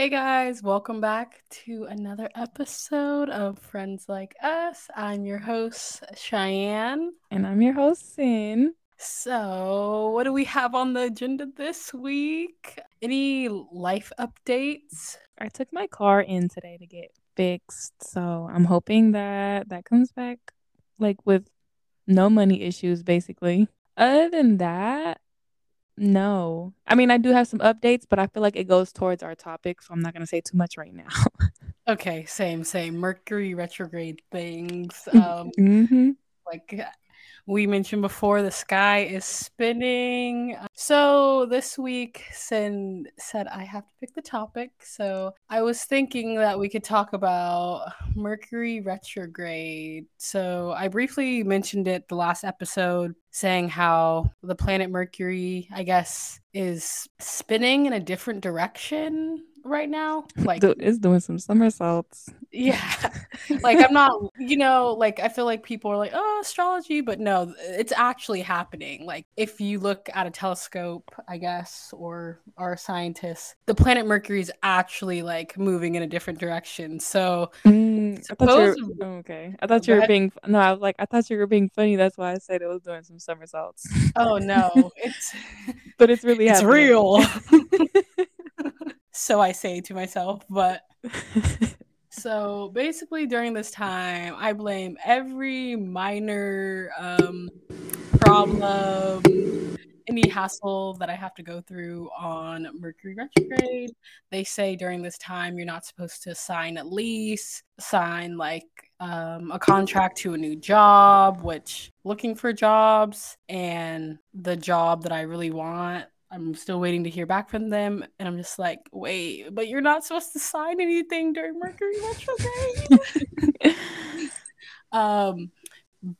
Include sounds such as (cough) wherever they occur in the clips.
Hey guys, welcome back to another episode of Friends Like Us. I'm your host, Cheyenne. And I'm your host, Sin. So, what do we have on the agenda this week? Any life updates? I took my car in today to get fixed. So, I'm hoping that that comes back like with no money issues, basically. Other than that, no. I mean, I do have some updates, but I feel like it goes towards our topic, so I'm not going to say too much right now. (laughs) okay, same, same. Mercury retrograde things. (laughs) Um, mm-hmm. Like we mentioned before, the sky is spinning. So this week, Sin said I have to pick the topic. So I was thinking that we could talk about Mercury retrograde. So I briefly mentioned it the last episode, saying how the planet Mercury, I guess, is spinning in a different direction right now. (laughs) Like it's doing some somersaults. Yeah. Like I'm not, (laughs) you know, like I feel like people are like, oh, astrology, but no, it's actually happening. Like if you look at a telescope, I guess, or are scientists, the planet Mercury is actually like moving in a different direction. So mm, I were, oh, okay. I thought you were being no, I was like, I thought you were being funny. That's why I said it was doing some somersaults. Oh no. It's (laughs) but it's really (laughs) it's happening. real so I say to myself. But so basically, during this time, I blame every minor um, problem, any hassle that I have to go through on Mercury retrograde. They say during this time, you're not supposed to sign a lease, sign like um, a contract to a new job, which looking for jobs and the job that I really want I'm still waiting to hear back from them. And I'm just like, wait, but you're not supposed to sign anything during Mercury retrograde. (laughs) um,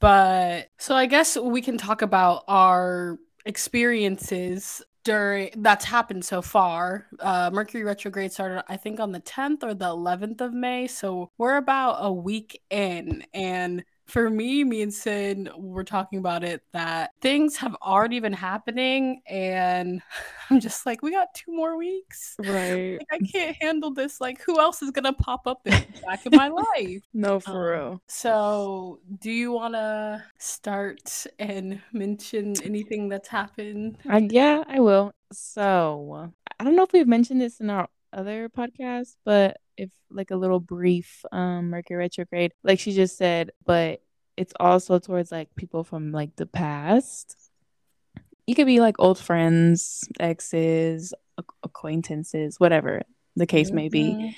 but so I guess we can talk about our experiences during that's happened so far. Uh, Mercury retrograde started, I think, on the 10th or the 11th of May. So we're about a week in, and for me, me and Sin were talking about it that things have already been happening, and (laughs) I'm just like, we got two more weeks. Right. Like, I can't handle this. Like, who else is gonna pop up in, back in my (laughs) life? No, for um, real. So, do you want to start and mention anything that's happened? Uh, yeah, I will. So, I don't know if we've mentioned this in our other podcast, but if like a little brief um Mercury retrograde, like she just said, but it's also towards like people from like the past. You could be like old friends, exes, acquaintances, whatever the case mm-hmm. may be. Mm-hmm.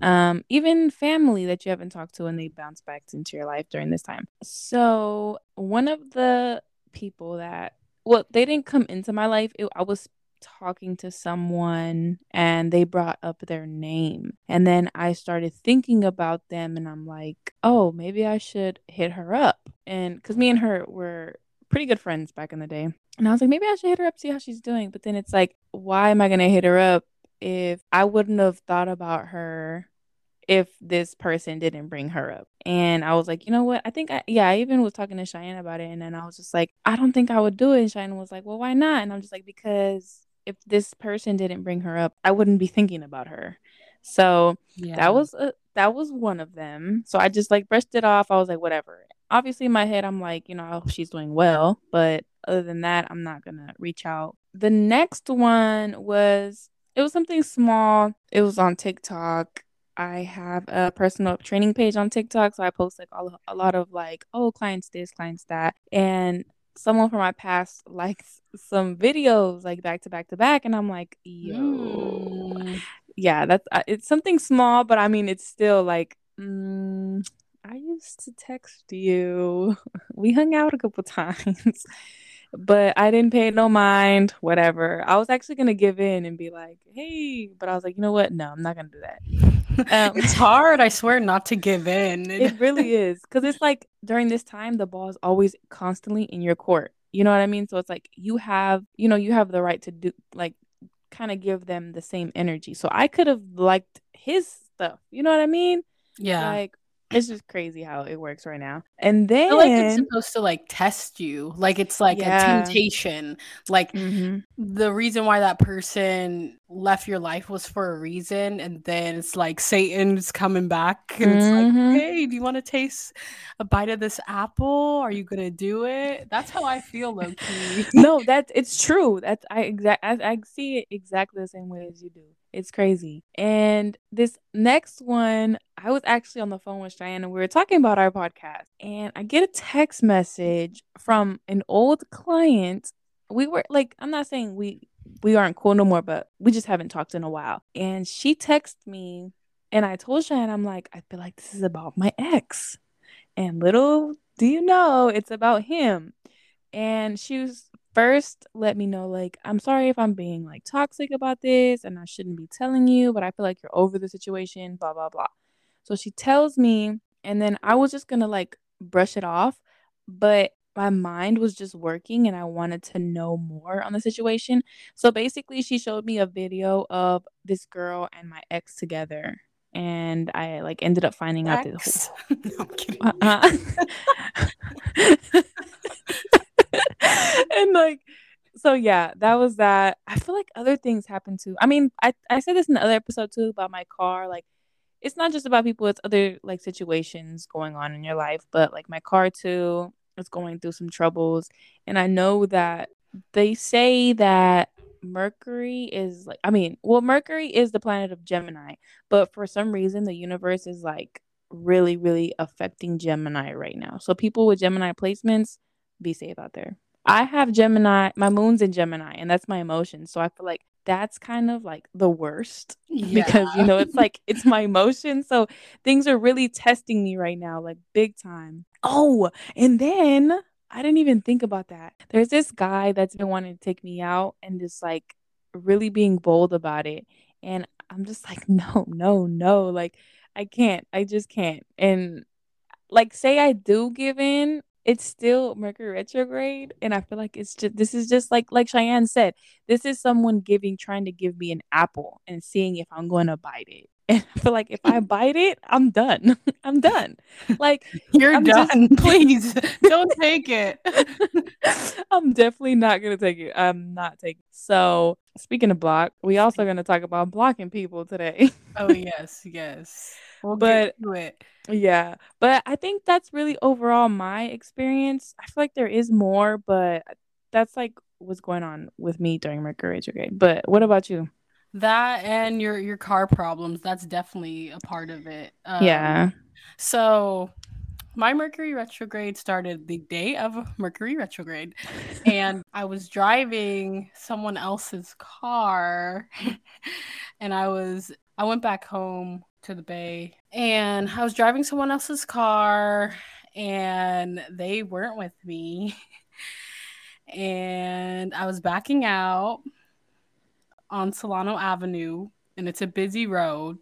Um, even family that you haven't talked to and they bounce back into your life during this time. So one of the people that well, they didn't come into my life. It, I was talking to someone and they brought up their name. And then I started thinking about them and I'm like, oh, maybe I should hit her up. And because me and her were pretty good friends back in the day. And I was like, maybe I should hit her up, see how she's doing. But then it's like, why am I going to hit her up if I wouldn't have thought about her if this person didn't bring her up. And I was like, you know what? I think I, yeah, I even was talking to Cheyenne about it. And then I was just like, I don't think I would do it. And Cheyenne was like, well, why not? And I'm just like, because if this person didn't bring her up, I wouldn't be thinking about her. So yeah. that was a, that was one of them. So I just like brushed it off. I was like, whatever. Obviously, in my head, I'm like, you know, I hope she's doing well. But other than that, I'm not gonna reach out. The next one was it was something small. It was on TikTok. I have a personal training page on TikTok, so I post like all, a lot of like, oh, clients this, clients that, and someone from my past likes some videos like back to back to back and i'm like yo mm. yeah that's it's something small but i mean it's still like mm, i used to text you (laughs) we hung out a couple times (laughs) but I didn't pay no mind, whatever. I was actually gonna give in and be like, hey, but I was like, you know what? No, I'm not gonna do that. Um, it's hard, I swear, not to give in. (laughs) it really is. Cause it's like during this time, the ball is always constantly in your court. You know what I mean? So it's like you have, you know, you have the right to do like kind of give them the same energy. So I could have liked his stuff. You know what I mean? Yeah. Like it's just crazy how it works right now. And then like it's supposed to like test you. Like it's like yeah. a temptation. Like mm-hmm. the reason why that person left your life was for a reason and then it's like Satan's coming back and mm-hmm. it's like, mm-hmm. "Hey, do you want to taste a bite of this apple? Are you to do it?" That's how I feel low (laughs) no, that it's true. That's I exact I, I see it exactly the same way as you do. It's crazy. And this next one, I was actually on the phone with Cheyenne and we were talking about our podcast. And I get a text message from an old client. We were like, I'm not saying we we aren't cool no more, but we just haven't talked in a while. And she texted me and I told Cheyenne, I'm like, I feel like this is about my ex. And little do you know, it's about him. And she was first let me know like i'm sorry if i'm being like toxic about this and i shouldn't be telling you but i feel like you're over the situation blah blah blah so she tells me and then i was just gonna like brush it off but my mind was just working and i wanted to know more on the situation so basically she showed me a video of this girl and my ex together and I like ended up finding X? out this. (laughs) no, I'm kidding. Uh-uh. (laughs) and like so yeah, that was that. I feel like other things happen too. I mean, I I said this in the other episode too about my car. Like, it's not just about people; it's other like situations going on in your life. But like my car too, is going through some troubles, and I know that they say that Mercury is like. I mean, well, Mercury is the planet of Gemini, but for some reason, the universe is like really, really affecting Gemini right now. So people with Gemini placements, be safe out there. I have Gemini, my moon's in Gemini, and that's my emotion. So I feel like that's kind of like the worst (laughs) yeah. because you know it's like it's my emotion. So things are really testing me right now, like big time. Oh, and then I didn't even think about that. There's this guy that's been wanting to take me out and just like really being bold about it. And I'm just like, (laughs) no, no, no. Like, I can't. I just can't. And like, say I do give in, it's still Mercury retrograde, and I feel like it's just this is just like like Cheyenne said, this is someone giving trying to give me an apple and seeing if I'm going to bite it. And I feel like if I bite it, I'm done. (laughs) I'm done. Like you're I'm done. Just, (laughs) Please don't (laughs) take it. I'm definitely not gonna take it. I'm not taking. It. So speaking of block, we also gonna talk about blocking people today. oh yes, yes. We'll but yeah, but I think that's really overall my experience. I feel like there is more, but that's like what's going on with me during Mercury retrograde. But what about you? That and your your car problems. That's definitely a part of it. Um, yeah. So my Mercury retrograde started the day of Mercury retrograde, and I was driving someone else's car, (laughs) and I was I went back home to the bay and I was driving someone else's car and they weren't with me. (laughs) and I was backing out on Solano Avenue and it's a busy road.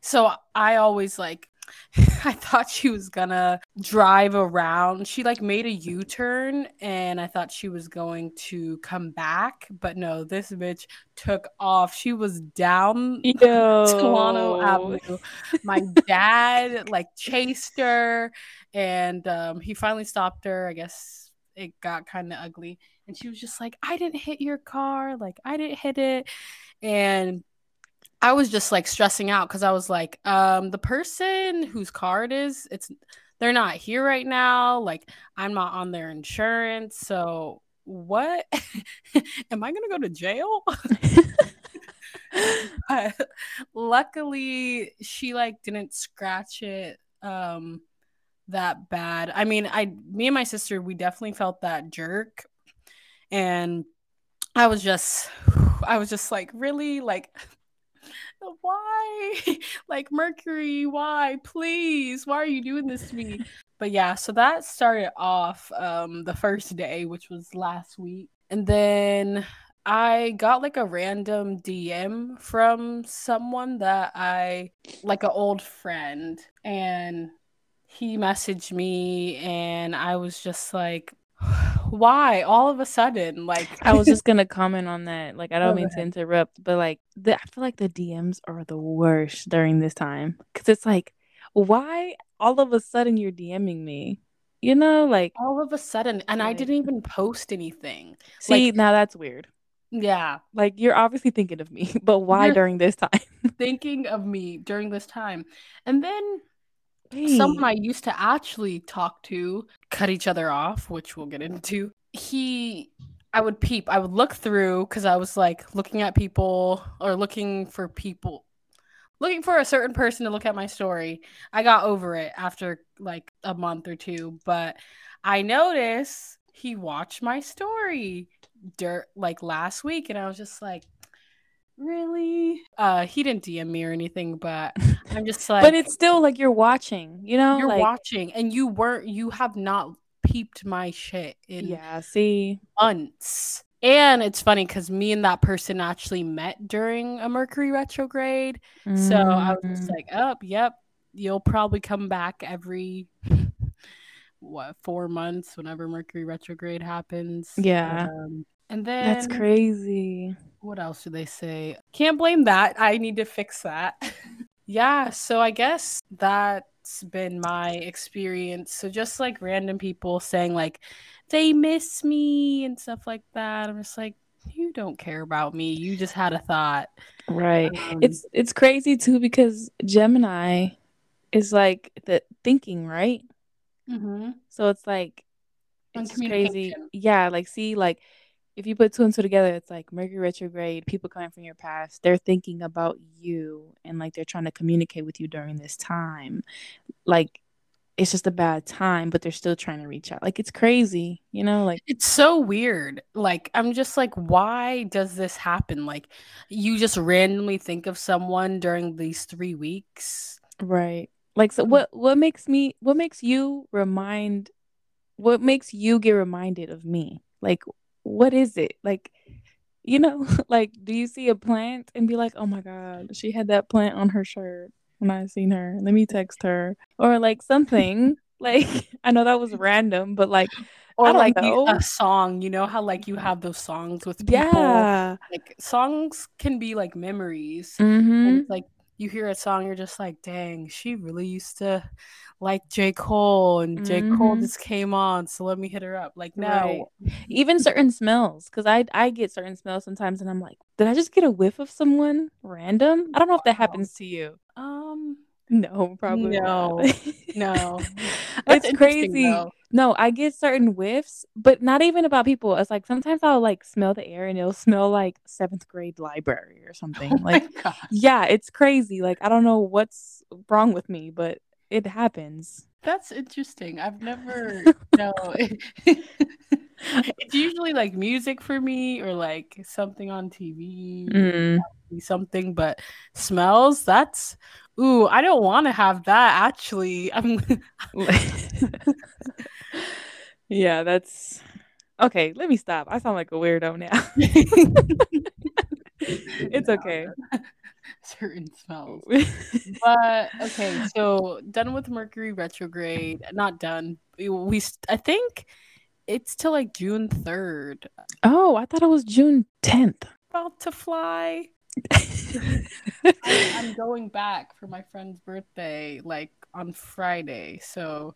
So I always like (laughs) I thought she was gonna drive around. She like made a U turn and I thought she was going to come back, but no, this bitch took off. She was down (laughs) Solano Avenue. My dad like chased her and um, he finally stopped her. I guess it got kind of ugly. And she was just like, I didn't hit your car. Like, I didn't hit it. And I was just like stressing out because I was like, um, the person whose car it is, it's they're not here right now. Like, I'm not on their insurance. So what? (laughs) Am I gonna go to jail? (laughs) luckily, she like didn't scratch it um that bad. I mean, I me and my sister, we definitely felt that jerk. And I was just I was just like, really? Like (laughs) why? (laughs) like Mercury, why? Please, why are you doing this to me? But yeah, so that started off um the first day, which was last week. And then I got like a random DM from someone that I like an old friend and he messaged me and I was just like why all of a sudden like i was just (laughs) gonna comment on that like i don't mean to interrupt but like the, i feel like the dms are the worst during this time because it's like why all of a sudden you're DMing me? You know, like all of a sudden, and I didn't even post anything. see Like- now that's weird. Yeah, Like you're obviously thinking of me, (laughs) but why You're- during this time? (laughs) thinking of me during this time, and then someone I used to actually talk to cut each other off, which we'll get into. He, I would peep, I would look through because I was like looking at people or looking for people, looking for a certain person to look at my story. I got over it after like a month or two, but I noticed he watched my story dirt like last week, and I was just like, really? Uh, he didn't DM me or anything, but (laughs) I'm just like, but it's still like you're watching, you know? you're like, watching and you weren't you have not peeped my shit in Yeah, see. months and it's funny because me and that person actually met during a mercury retrograde so i was just Mm, like oh yep you'll probably come back every (laughs) what four months whenever mercury retrograde happens Yeah. um, and then that's crazy. what else do they say? Can't blame that. I need to fix that. (laughs) yeah, so I guess that's been my experience. So just like random people saying like they miss me and stuff like that. I'm just like, you don't care about me. You just had a thought. Right. Um, It's it's crazy too because Gemini is like the thinking, right? mhm. So it's like it's crazy. Yeah, like see, like if you put two and two together, it's like Mercury retrograde, people coming from your past, they're thinking about you and like they're trying to communicate with you during this time. Like it's just a bad time, but they're still trying to reach out. Like it's crazy, you know, like It's so weird. Like, I'm just like, why does this happen? Like, you just randomly think of someone during these three weeks. Right. Like so what what makes me what makes you remind what makes you get reminded of me? Like what is it? Like you know, (laughs) like do you see a plant and be like, "Oh my god, she had that plant on her shirt when I seen her. Let me text her." Or like something (laughs) like (laughs) I know that was random, but like Or like you, a song, you know how like you have those songs with people. yeah. Like songs can be like memories. Mhm. And like you hear a song, you're just like, dang, she really used to like J. Cole, and J. Cole Mhm. just came on, so let me hit her up. Like, no. Right. even certain smells because i i get certain smells sometimes and i'm like did i just get a whiff of someone random i don't know if that happens to you Um, (laughs) no probably No. not. no. (laughs) That's it's crazy though. No i get certain whiffs but not even about people. It's like sometimes i'll like smell the air and it'll smell like seventh grade library or something Oh like yeah it's crazy. Like i don't know what's wrong with me but it happens That's interesting. I've never (laughs) no. (laughs) it's usually like music for me or like something on TV, Mm. something, but smells, that's ooh, I don't want to have that actually. (laughs) I'm yeah, that's okay. Let me stop. I sound like a weirdo now. it's okay. (laughs) certain smells. (laughs) But okay, so done with Mercury retrograde. Not done. We, we I think it's till like June 3rd. oh, I thought it was June 10th. About to fly. I'm (laughs) going back for my friend's birthday, like on Friday. So,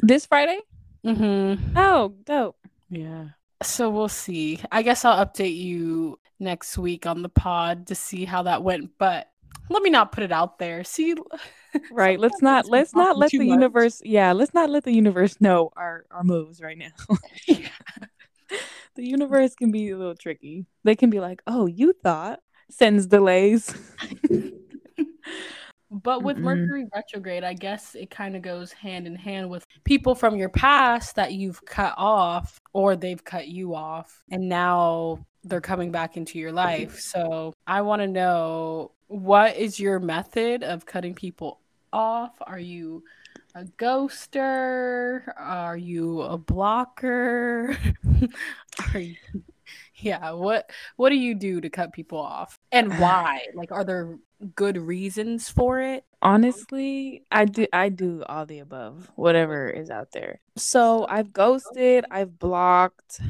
this Friday? mm-hmm. Oh, dope. yeah. So we'll see. I guess I'll update you next week on the pod to see how that went. But let me not put it out there. See, (laughs) Right. Let's not let's not let the much. universe yeah, let's not let the universe know our our moves right now. (laughs) the universe can be a little tricky. They can be like, "Oh, you thought." Sends delays. (laughs) But with Mm-mm. Mercury retrograde, I guess it kind of goes hand in hand with people from your past that you've cut off or they've cut you off and now they're coming back into your life. So I want to know what is your method of cutting people off? Are you a ghoster? Are you a blocker? (laughs) Are you yeah, what what do you do to cut people off? And (sighs) why? Like are there good reasons for it? Honestly, I do I do all the above, whatever is out there. So I've ghosted, I've blocked,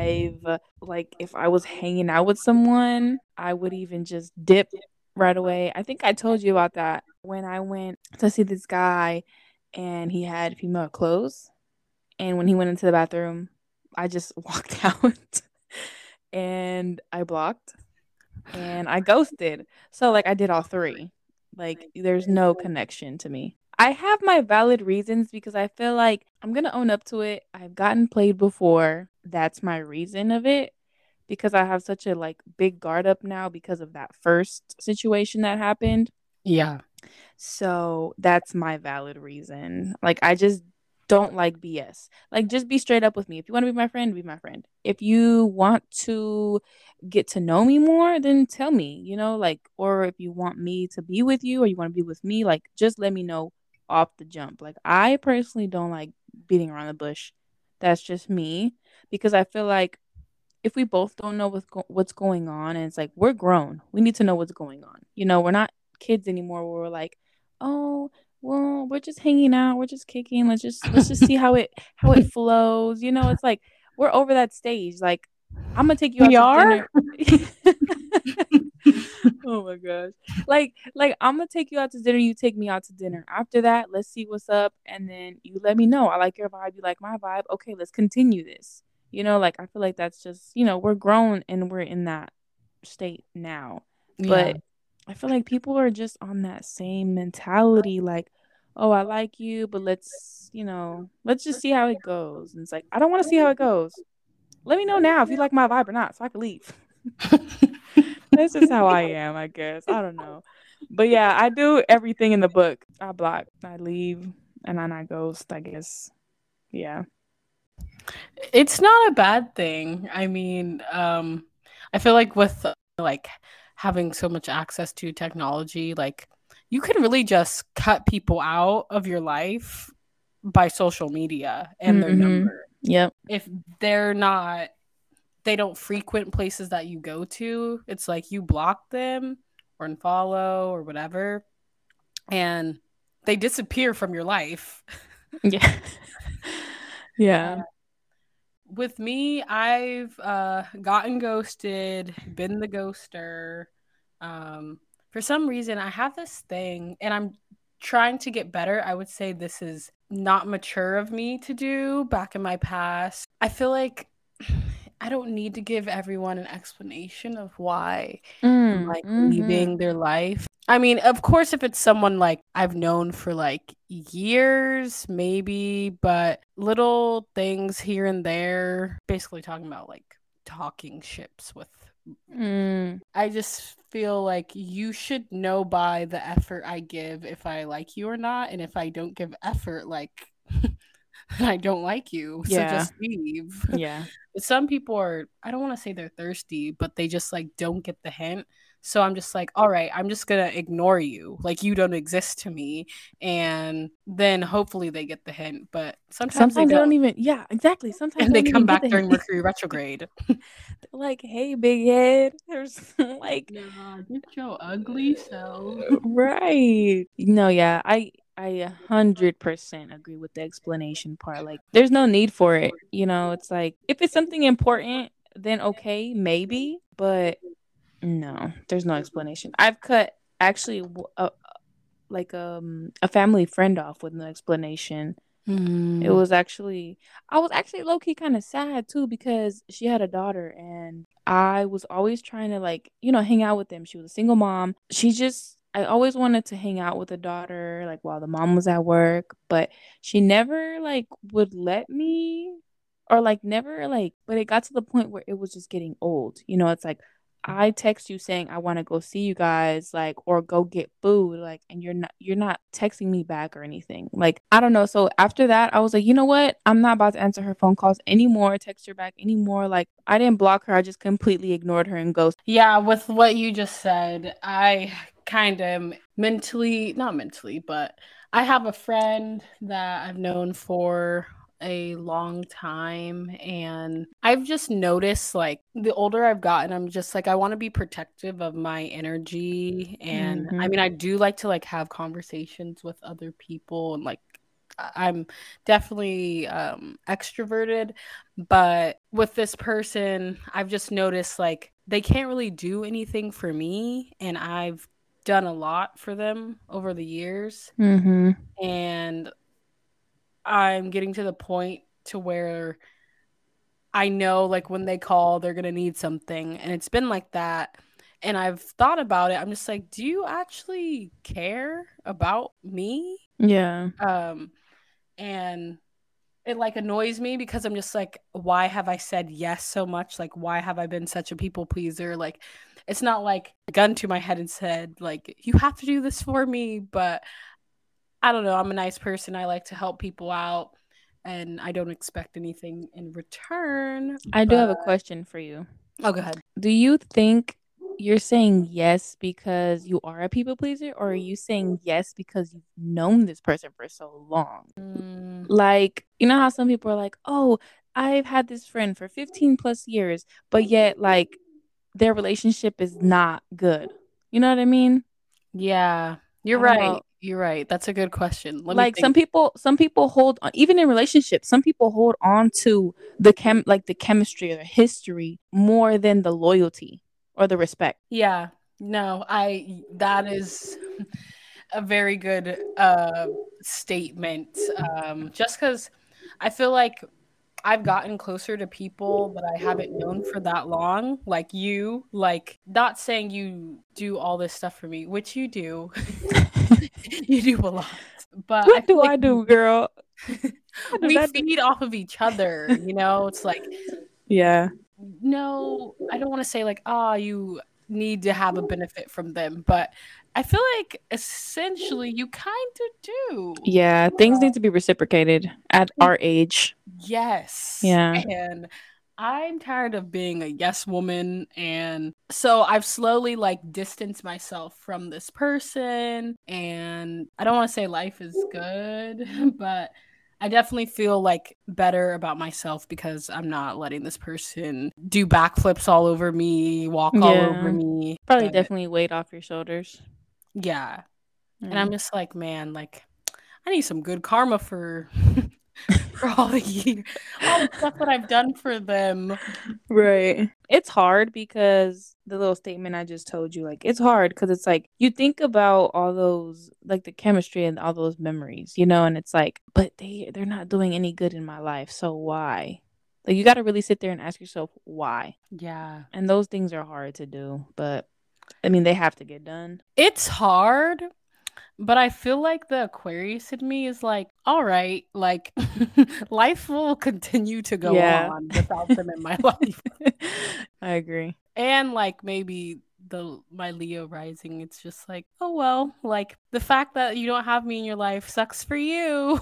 I've like if I was hanging out with someone, I would even just dip right away. I think I told you about that when I went to see this guy and he had female clothes. And when he went into the bathroom, I just (laughs) walked out and I blocked and I ghosted. So like I did all three. Like there's no connection to me. I have my valid reasons because I feel like I'm going to own up to it. I've gotten played before. That's my reason of it because I have such a like big guard up now because of that first situation that happened. Yeah. So that's my valid reason. Like I just don't like BS. Like just be straight up with me. If you want to be my friend, be my friend. If you want to get to know me more, then tell me, you know, like or if you want me to be with you or you want to be with me, like just let me know off the jump. Like I personally don't like beating around the bush. That's just me because I feel like if we both don't know what's go- what's going on and it's like we're grown, we need to know what's going on. You know, we're not kids anymore where we're like, "Oh, well, we're just hanging out, we're just kicking. Let's just let's just see how it how it flows." You know, it's like we're over that stage. Like I'm gonna take you We out to are? dinner. (laughs) (laughs) (laughs) oh my gosh. Like like I'm gonna take you out to dinner, you take me out to dinner. After that, let's see what's up and then you let me know. I like your vibe, you like my vibe. Okay, let's continue this. You know, like I feel like that's just, you know, we're grown and we're in that state now. But I feel like people are just on that same mentality like, "Oh, I like you, but let's, you know, let's just see how it goes." And it's like, "I don't want to see how it goes. Let me know now if you like my vibe or not so I can leave." (laughs) That's just how I am, I guess. I don't know. But yeah, I do everything in the book. I block, I leave, and then I ghost, I guess. Yeah. it's not a bad thing. I mean, um, I feel like with like having so much access to technology, like you can really just cut people out of your life by social media and their Mhm. number. Yep. If they're not, they don't frequent places that you go to. It's like you block them or unfollow or whatever, and they disappear from your life. (laughs) Yeah. yeah. with me, I've uh, gotten ghosted, been the ghoster. Um, for some reason, I have this thing, and I'm trying to get better. I would say this is not mature of me to do back in my past. I feel like I don't need to give everyone an explanation of why I'm Mm, like mhm. leaving their life. I mean, of course, if it's someone like I've known for like years, maybe, but little things here and there, basically talking about like talking ships with. Mm, I just feel like you should know by the effort I give if I like you or not. And if I don't give effort, like, (laughs) I don't like you. So Yeah. just leave. (laughs) yeah. But some people are I don't want to say they're thirsty, but they just like don't get the hint. So I'm just like, all right, I'm just gonna ignore you. Like you don't exist to me. And then hopefully they get the hint. But sometimes, Sometimes they they don't. don't even yeah, exactly. (laughs) Sometimes and they don't come back during hint. Mercury retrograde. They're like, hey, big head. There's like Nah, get your ugly self. right. No, yeah, I I a hundred percent agree with the explanation part. Like, there's no need for it. You know, it's like if it's something important, then okay, maybe, but no, there's no explanation. I've cut actually a, like um a family friend off with no explanation. Mm. It was actually I was actually low key kind of sad too because she had a daughter and I was always trying to like, you know, hang out with them. She was a single mom. She just I always wanted to hang out with the daughter like while the mom was at work, but she never like would let me or like never like but it got to the point where it was just getting old. You know, it's like I text you saying I want to go see you guys, like, or go get food, like, and you're not you're not texting me back or anything. Like, I don't know. So after that, I was like, you know what? I'm not about to answer her phone calls anymore, text her back anymore. Like, I didn't block her. I just completely ignored her and ghosted. Yeah, with what you just said, I kind of mentally, not mentally, but I have a friend that I've known for a long time and I've just noticed like the older I've gotten I'm just like I want to be protective of my energy and I Mhm. mean I do like to like have conversations with other people and like I- I'm definitely um extroverted but with this person I've just noticed like they can't really do anything for me and I've done a lot for them over the years. Mm-hmm. And I'm getting to the point to where I know like when they call, they're gonna need something. And it's been like that. And I've thought about it. I'm just like, do you actually care about me? Yeah. Um and it like annoys me because I'm just like, why have I said yes so much? Like, why have I been such a people pleaser? Like, it's not like a gun to my head and said, like, you have to do this for me. But I don't know. I'm a nice person. I like to help people out and I don't expect anything in return. I do have a question for you. Oh, go ahead. Do you think you're saying yes because you are a people pleaser, or are you saying yes because you've known this person for so long? Mm, Like, you know how some people are like, oh, I've had this friend for 15 plus years, but yet, like, their relationship is not good. You know what I mean? yeah, you're right. know. You're right. That's a good question. Let like me some people some people hold on even in relationships some people hold on to the chem like the chemistry or the history more than the loyalty or the respect Yeah, no, I that is a very good uh statement. Um just cuz I feel like I've gotten closer to people that I haven't known for that long, like you, like not saying you do all this stuff for me, which you do. (laughs) you do a lot. But I what feel do like i do girl (laughs) we do? feed off of each other, you know? It's like yeah no, I don't want to say like, ah, you need to have a benefit from them, but I feel like essentially you kind of do. yeah things need to be reciprocated at our age Yes. Yeah. And I'm tired of being a yes woman. And so I've slowly like distanced myself from this person. And I don't want to say life is good, (laughs) but I definitely feel like better about myself because I'm not letting this person do backflips all over me, walk all over me. probably But, definitely weight off your shoulders Yeah. And mm. I'm just like, man, like I need some good karma for (laughs) (laughs) (laughs) for all the year, all the stuff that I've done for them. Right. It's hard because the little statement I just told you, like, it's hard because it's like you think about all those, like the chemistry and all those memories, you know, and it's like, but they they're not doing any good in my life, so why? Like, you got to really sit there and ask yourself why. Yeah. And those things are hard to do, but I mean, they have to get done. It's hard, but I feel like the Aquarius in me is like, all right, like (laughs) life will continue to go Yeah. on without them in my (laughs) life. (laughs) I agree. And like maybe the my Leo rising, it's just like, oh well, like the fact that you don't have me in your life sucks for you.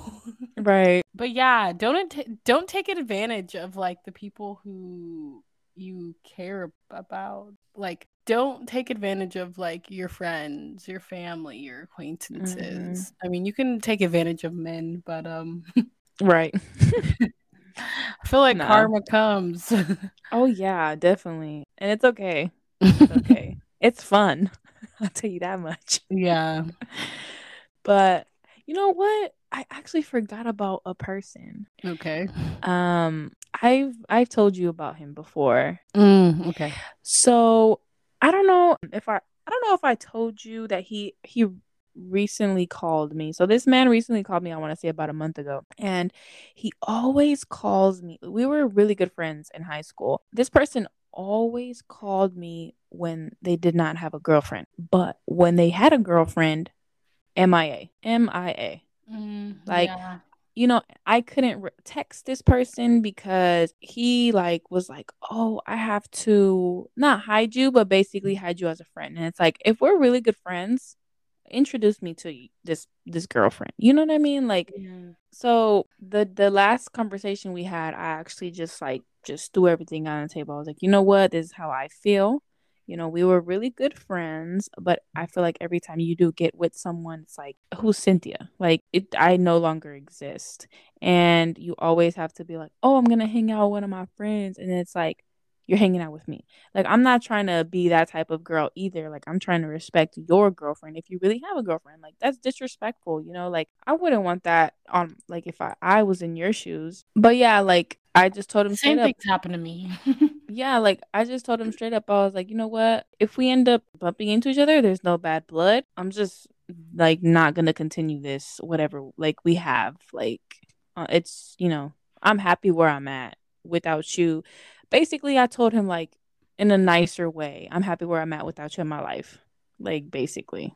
Right. but yeah, don't don't take advantage of like the people who you care about. Like don't take advantage of like your friends, your family, your acquaintances. I mean, you can take advantage of men, but um Right. (laughs) (laughs) I feel like No. karma comes. (laughs) Oh, yeah, definitely. And it's okay. It's okay. it's fun. I'll tell you that much. yeah. But you know what? I actually forgot about a person. Okay. Um, I've I've told you about him before. Mm, okay. So I don't know if I I don't know if I told you that he he recently called me. So this man recently called me, I want to say about a month ago. And he always calls me. We were really good friends in high school. This person always called me when they did not have a girlfriend. But when they had a girlfriend, MIA. MIA Mm, Like, yeah. You know, I couldn't re- text this person because he like was like, "Oh, I have to not hide you, but basically hide you as a friend." And it's like, if we're really good friends, introduce me to this this girlfriend. You know what I mean? Like, so the the last conversation we had, I actually just like just threw everything on the table. I was like, "You know what? This is how I feel." You know, we were really good friends, but I feel like every time you do get with someone, it's like, who's Cynthia? Like, it, I no longer exist. And you always have to be like, oh, I'm going to hang out with one of my friends. And it's like, you're hanging out with me. Like, I'm not trying to be that type of girl either. Like, I'm trying to respect your girlfriend if you really have a girlfriend. Like, that's disrespectful, you know? Like, I wouldn't want that on, like, if I, I was in your shoes. But yeah, like, I just told him Same up, things happen to me. (laughs) yeah, like I just told him straight up, I was like, you know what? If we end up bumping into each other, there's no bad blood. I'm just like not gonna continue this, whatever like we have. Like uh, it's you know, I'm happy where I'm at without you. Basically, I told him like in a nicer way, I'm happy where I'm at without you in my life. Like basically.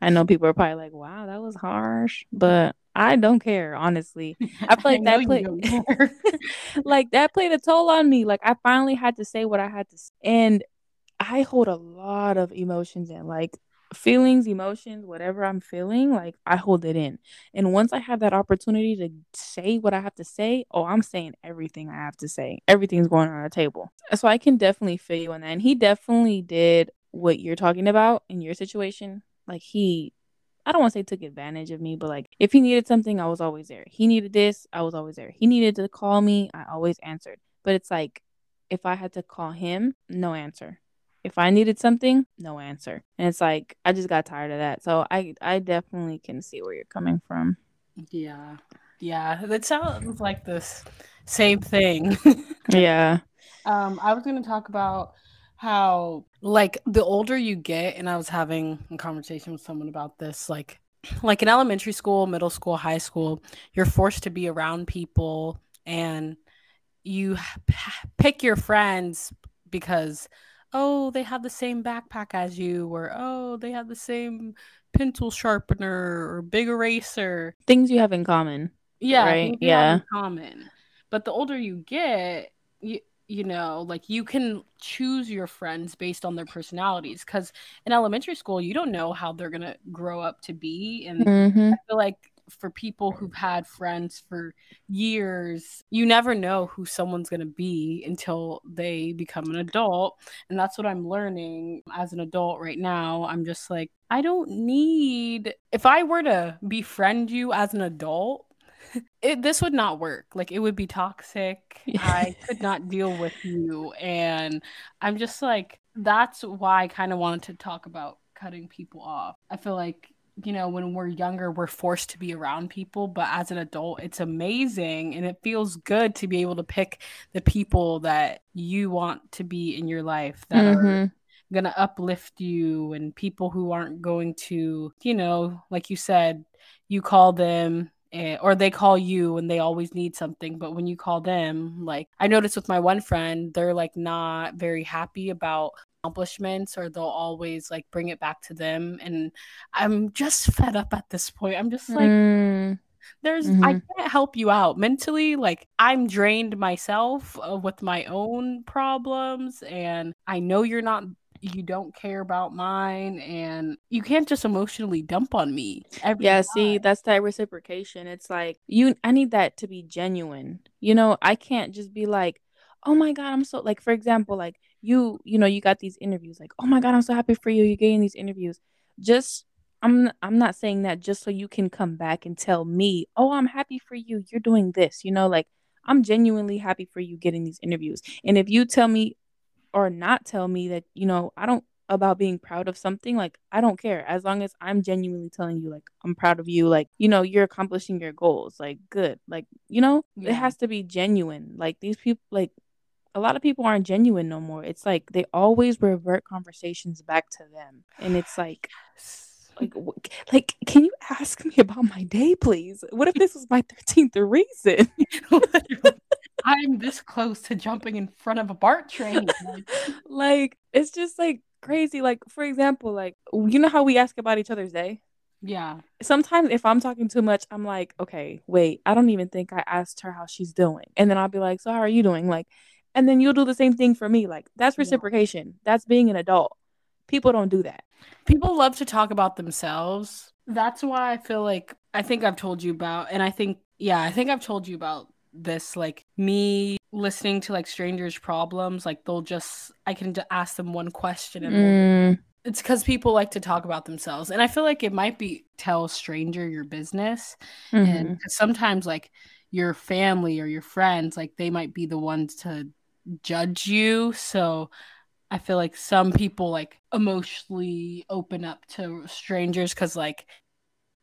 I know people are probably like, "Wow, that was harsh," but I don't care, honestly. I feel (laughs) like I that played (laughs) like that played a toll on me. Like I finally had to say what I had to say. And I hold a lot of emotions in. Like feelings, emotions, whatever I'm feeling, like I hold it in. And once I have that opportunity to say what I have to say, oh, I'm saying everything I have to say. Everything's going on the table. So I can definitely feel you on that. And he definitely did what you're talking about in your situation. Like he I don't want to say took advantage of me, but like if he needed something, I was always there. He needed this, I was always there. He needed to call me, I always answered. But it's like if I had to call him, no answer. If I needed something, no answer. And it's like I just got tired of that. So I I definitely can see where you're coming from. Yeah. Yeah, that sounds like this same thing. (laughs) yeah. Um I was going to talk about how like the older you get and i was having a conversation with someone about this like like in elementary school middle school high school you're forced to be around people and you pick your friends because oh they have the same backpack as you or oh they have the same pencil sharpener or big eraser. Things you have in common yeah right? yeah. common. But the older you get you, you know like you can choose your friends based on their personalities because in elementary school you don't know how they're gonna grow up to be and mm-hmm. i feel like for people who've had friends for years you never know who someone's gonna be until they become an adult and that's what i'm learning as an adult right now i'm just like i don't need if i were to befriend you as an adult (laughs) it this would not work. Like it would be toxic. (laughs) I could not deal with you. And I'm just like, that's why I kind of wanted to talk about cutting people off. I feel like, you know, when we're younger, we're forced to be around people, but as an adult, it's amazing and it feels good to be able to pick the people that you want to be in your life that mm-hmm. are going to uplift you and people who aren't going to, you know, like you said, you call them and, eh, or they call you and they always need something but when you call them like i noticed with my one friend they're like not very happy about accomplishments or they'll always like bring it back to them and i'm just (laughs) fed up at this point i'm just like mm. there's mm-hmm. i can't help you out mentally like i'm drained myself uh, with my own problems and i know you're not you don't care about mine and you can't just emotionally dump on me yeah time. see that's that reciprocation. It's like you i need that to be genuine. You know i can't just be like oh my god i'm so like for example like you you know you got these interviews like oh my god i'm so happy for you you're getting these interviews. Just i'm i'm not saying that just so you can come back and tell me oh i'm happy for you you're doing this you know like i'm genuinely happy for you getting these interviews. And if you tell me or not tell me that, you know, I don't about being proud of something, like I don't care as long as I'm genuinely telling you, like, I'm proud of you, like, you know, you're accomplishing your goals, like, good, like, you know, yeah. it has to be genuine. Like, these people, like, a lot of people aren't genuine no more. It's like they always revert conversations back to them, and it's like, like, like, can you ask me about my day, please? What if this was my thirteenth reason? (laughs) I'm this close to jumping in front of a BART train. (laughs) like, it's just like crazy. Like, for example, like, you know how we ask about each other's day? Yeah. Sometimes if I'm talking too much, I'm like, okay, wait, I don't even think I asked her how she's doing. And then I'll be like, so how are you doing? Like, and then you'll do the same thing for me. Like, that's reciprocation. Yeah. That's being an adult. People don't do that. People love to talk about themselves. That's why I feel like I think I've told you about, and I think, yeah, I think I've told you about this like me listening to like strangers problems like they'll just i can just ask them one question and mm. it's because people like to talk about themselves and i feel like it might be tell a stranger your business mm-hmm. and sometimes like your family or your friends like they might be the ones to judge you so i feel like some people like emotionally open up to strangers because like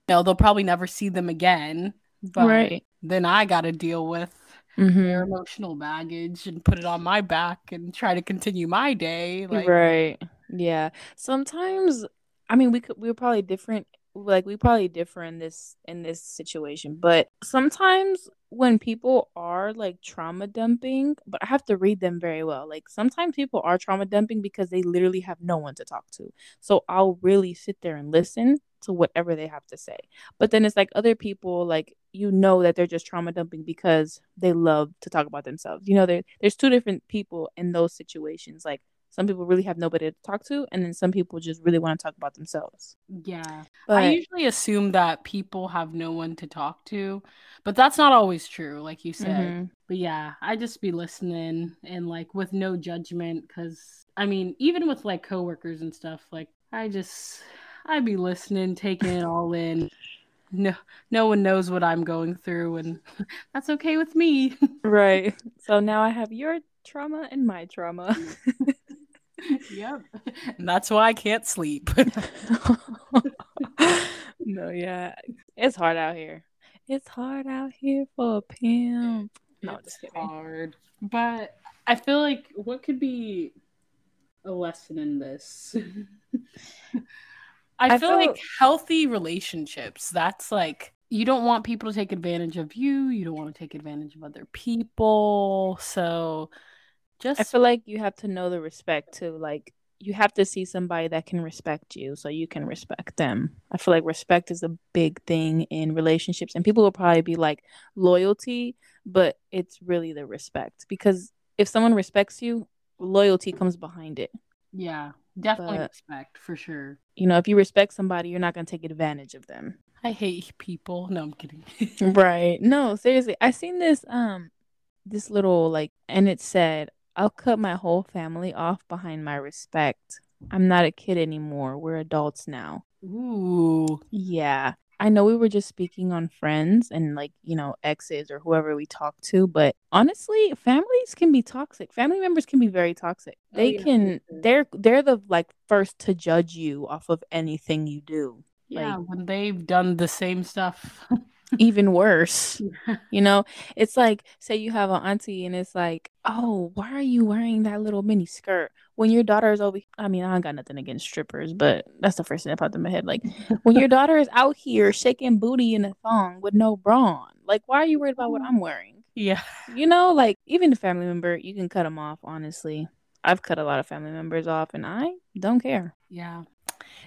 you know they'll probably never see them again but right then I got to deal with mm-hmm. their emotional baggage and put it on my back and try to continue my day. Like, right. Yeah. Sometimes, I mean, we could, we were probably different like we probably differ in this in this situation but sometimes when people are like trauma dumping but i have to read them very well like sometimes people are trauma dumping because they literally have no one to talk to so i'll really sit there and listen to whatever they have to say but then it's like other people like you know that they're just trauma dumping because they love to talk about themselves you know there's two different people in those situations like some people really have nobody to talk to, and then some people just really want to talk about themselves. Yeah. But, I usually assume that people have no one to talk to, but that's not always true, like you said. Mm-hmm. But yeah, I just be listening and like with no judgment because I mean, even with like coworkers and stuff, like I just I'd be listening, taking it all in. No no one knows what I'm going through and (laughs) that's okay with me. (laughs) right. So now I have your trauma and my trauma. yep. (laughs) And that's why I can't sleep. no, yeah. It's hard out here. It's hard out here for a pimp. No, it's hard. But I feel like what could be a lesson in this? I, I feel, feel like healthy relationships, that's like you don't want people to take advantage of you. You don't want to take advantage of other people. So just I feel like you have to know the respect too. Like you have to see somebody that can respect you so you can respect them. I feel like respect is a big thing in relationships and people will probably be like loyalty, but it's really the respect because if someone respects you, loyalty comes behind it. Yeah, definitely but, respect for sure. You know, if you respect somebody, you're not going to take advantage of them. I hate people. No, I'm kidding. (laughs) right. No, seriously. I seen this um this little like and it said I'll cut my whole family off behind my respect. I'm not a kid anymore. We're adults now. Ooh. Yeah. I know we were just speaking on friends and like, you know, exes or whoever we talk to, but honestly, families can be toxic. Family members can be very toxic. Oh, they oh, yeah. can they're they're the like first to judge you off of anything you do. Yeah, like, when they've done the same stuff. (laughs) even worse. You know, it's like say you have an auntie and it's like, oh, why are you wearing that little mini skirt when your daughter is over? I mean, I don't got nothing against strippers, but that's the first thing that popped in my head. Like when your (laughs) daughter is out here shaking booty in a thong with no bra on, like why are you worried about what I'm wearing? Yeah, you know, like even a family member, you can cut them off. Honestly, I've cut a lot of family members off, and I don't care. Yeah,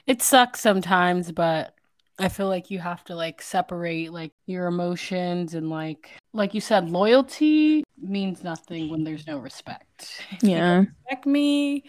it sucks sometimes, but I feel like you have to like separate like your emotions and like like you said loyalty means nothing when there's no respect. (laughs) If yeah. respect me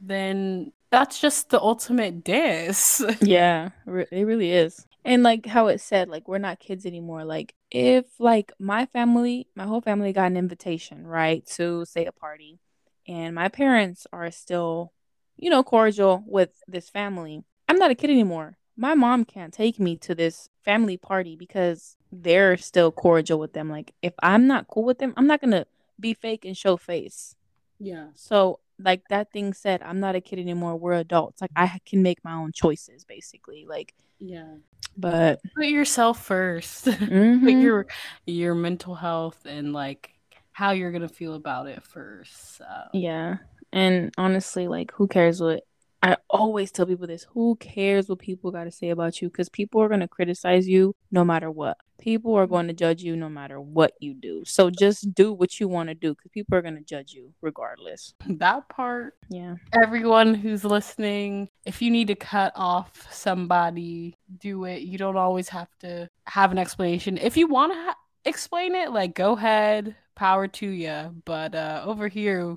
then that's just the ultimate diss. (laughs) yeah, it really is. And like how it said like we're not kids anymore. Like if like my family, my whole family got an invitation, right, to say a party and my parents are still you know cordial with this family. I'm not a kid anymore my mom can't take me to this family party because they're still cordial with them. Like if I'm not cool with them, I'm not gonna be fake and show face. Yeah. So like that thing said, I'm not a kid anymore. We're adults. Like I can make my own choices, basically. Like yeah. But put yourself 1st (laughs) mm-hmm. put your your mental health and like how you're gonna feel about it first. So. Yeah. And honestly, like who cares what I always tell people this who cares what people got to say about you? Because people are going to criticize you no matter what. People are going to judge you no matter what you do. So just do what you want to do because people are going to judge you regardless. That part. Yeah. Everyone who's listening, if you need to cut off somebody, do it. You don't always have to have an explanation. If you want to ha- explain it, like go ahead, power to you. But uh, over here,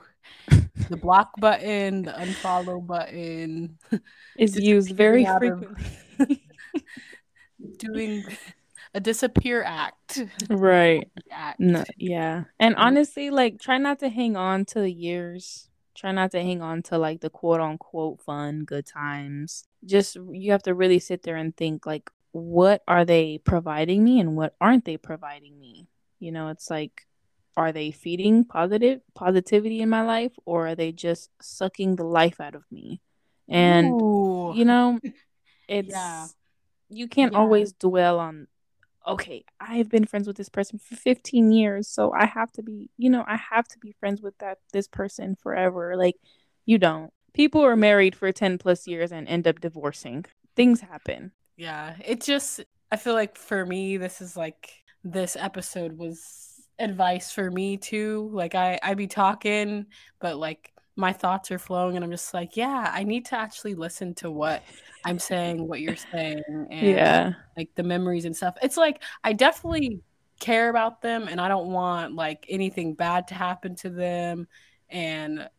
the block button, the unfollow button (laughs) is used very frequently. (laughs) doing a disappear act. Right. Act. No, yeah. And honestly, like try not to hang on to the years. Try not to hang on to like the quote unquote fun, good times. Just you have to really sit there and think like what are they providing me and what aren't they providing me? You know, it's like are they feeding positive positivity in my life or are they just sucking the life out of me and Ooh. you know (laughs) it's yeah. you can't yeah. always dwell on okay, I've been friends with this person for 15 years, so I have to be, you know, I have to be friends with that this person forever. Like you don't. People are married for 10 plus years and end up divorcing. Things happen. Yeah, it just I feel like for me this is like this episode was advice for me too. Like I I be talking, but like my thoughts are flowing and I'm just like, yeah, I need to actually listen to what I'm saying, what you're saying, (laughs) and Yeah. like the memories and stuff. It's like I definitely care about them and I don't want like anything bad to happen to them and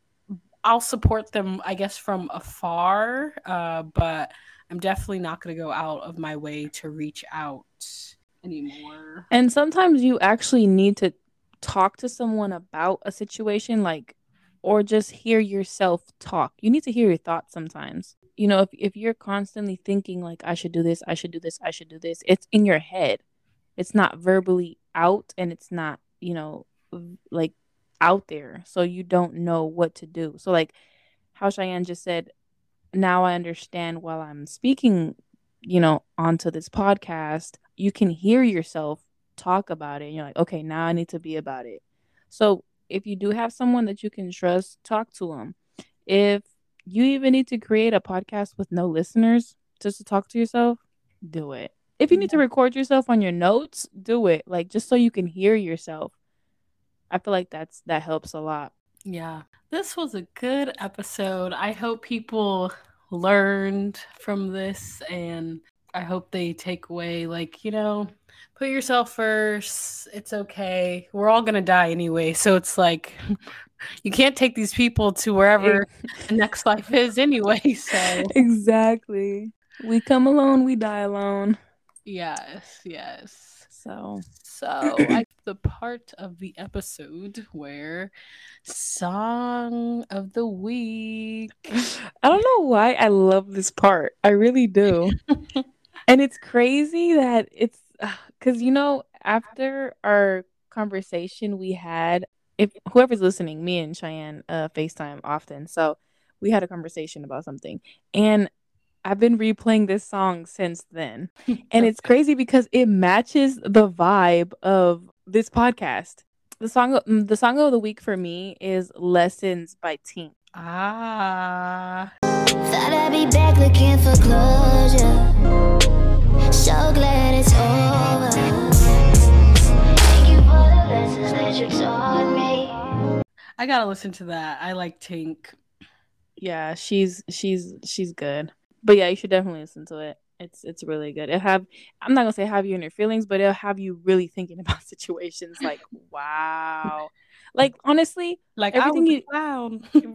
I'll support them I guess from afar, uh, but I'm definitely not going to go out of my way to reach out anymore. And sometimes you actually need to talk to someone about a situation like or just hear yourself talk. You need to hear your thoughts sometimes. You know, if if you're constantly thinking like I should do this, I should do this, I should do this, it's in your head. It's not verbally out and it's not, you know, like out there. So you don't know what to do. So like how Cheyenne just said, now I understand while I'm speaking, you know, onto this podcast, you can hear yourself talk about it. And you're like, okay, now I need to be about it. So if you do have someone that you can trust, talk to them. If you even need to create a podcast with no listeners just to talk to yourself, do it. If you need to record yourself on your notes, do it. Like just so you can hear yourself. I feel like that's that helps a lot. Yeah. This was a good episode. I hope people learned from this and I hope they take away like, you know, put yourself first. It's okay. We're all going to die anyway. So it's like (laughs) you can't take these people to wherever the next life is anyway. (laughs) So Exactly. We come alone, we die alone. yes, yes. So So I (clears throat) the part of the episode where song of the week. I don't know why I love this part. I really do. (laughs) and it's crazy that it's (sighs) because you know after our conversation we had if whoever's listening me and cheyenne uh facetime often so we had a conversation about something. And i've been replaying this song since then. And it's (laughs) crazy because it matches the vibe of this podcast. The song mm, the song of the week for me is lessons by tink. Ah. Thought I'd be back looking for closure. So glad it's over. Thank you for the lessons that you taught me. I gotta listen to that. I like Tink. Yeah, she's she's she's good. But yeah, you should definitely listen to it. It's it's really good. It have I'm not gonna say have you in your feelings, but it'll have you really thinking (laughs) about situations like wow. Like honestly, Like Everything you- (laughs)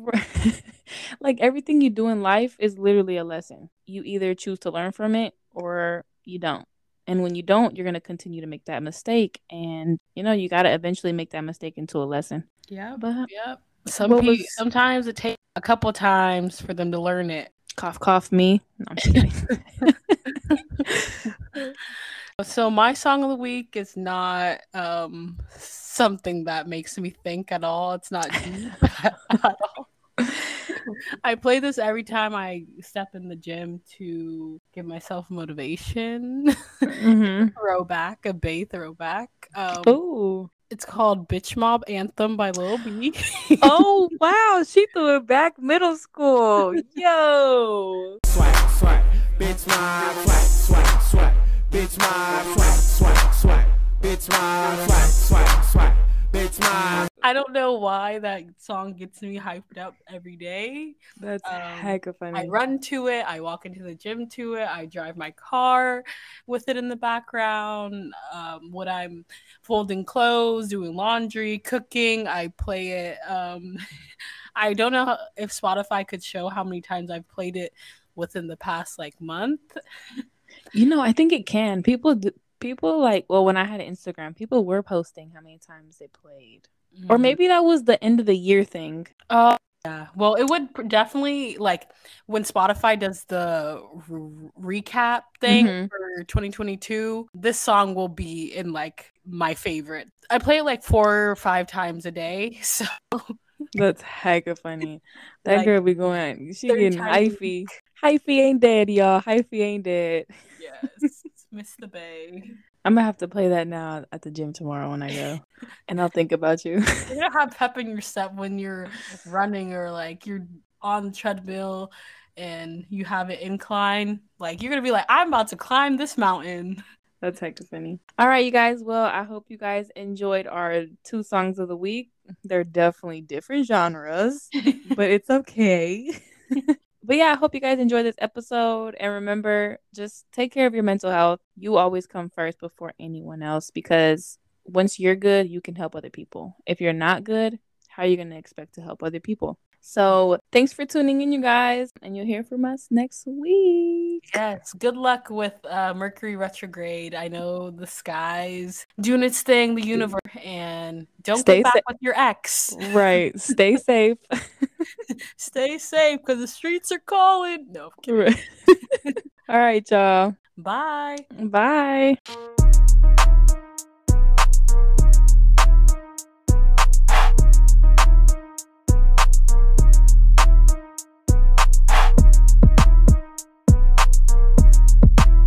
like everything you do in life is literally a lesson. You either choose to learn from it or you don't. And when you don't, you're gonna continue to make that mistake, and you know you gotta eventually make that mistake into a lesson. yeah But Yep. Some What pe- was- sometimes it takes a couple times for them to learn it. cough, cough, me. No, I'm kidding. (laughs) (laughs) So my song of the week is not um something that makes me think at all. It's not (laughs) deep (laughs) at all. (laughs) I play this every time I step in the gym to give myself motivation. hmm throwback, a Bay throwback. Um, Oh, It's called Bitch Mob Anthem by Lil B. oh wow, she threw it back middle school. Yo. swag, swag, bitch my swag, swag, swag, bitch my swag, swag, swag, bitch my swag, swag, swag, bitch my. I don't know why that song gets me hyped up every day. That's Um, heck of funny. I run to it, I walk into the gym to it, I drive my car with it in the background. Um, when I'm folding clothes, doing laundry, cooking, I play it. Um, (laughs) I don't know if Spotify could show how many times I've played it within the past like month. You know, I think it can. People, people like. Well, when I had Instagram, people were posting how many times they played, or Mhm. maybe that was the end of the year thing. Oh, yeah. Well, it would definitely like when Spotify does the r- recap thing Mhm. for 2022. This song will be in like my favorite. I play it like four or five times a day. (laughs) So That's heck of funny. That Like, girl be going. She getting hyphy. Hyphy ain't dead, y'all. Hyphy ain't dead. Yes. Miss the Bay. I'm gonna have to play that now at the gym tomorrow when I go, and I'll think about you. (laughs) You're gonna have pep in your step when you're running or like you're on the treadmill and you have an incline. Like you're gonna be like, I'm about to climb this mountain. That's hecka funny. All right, you guys. Well, I hope you guys enjoyed our two songs of the week. They're definitely different genres, (laughs) but it's okay. (laughs) but yeah, I hope you guys enjoyed this episode. And remember, just take care of your mental health. You always come first before anyone else because once you're good, you can help other people. If you're not good, how are you going to expect to help other people? So thanks for tuning in, you guys, and you'll hear from us next week. Yes, good luck with uh, Mercury retrograde. I know the skies doing its thing, the universe, and don't Stay back sa- with your ex. Right. Stay (laughs) safe. (laughs) (laughs) Stay safe because the streets are calling. No, I'm kidding. Right. (laughs) All right, y'all. Bye. Bye.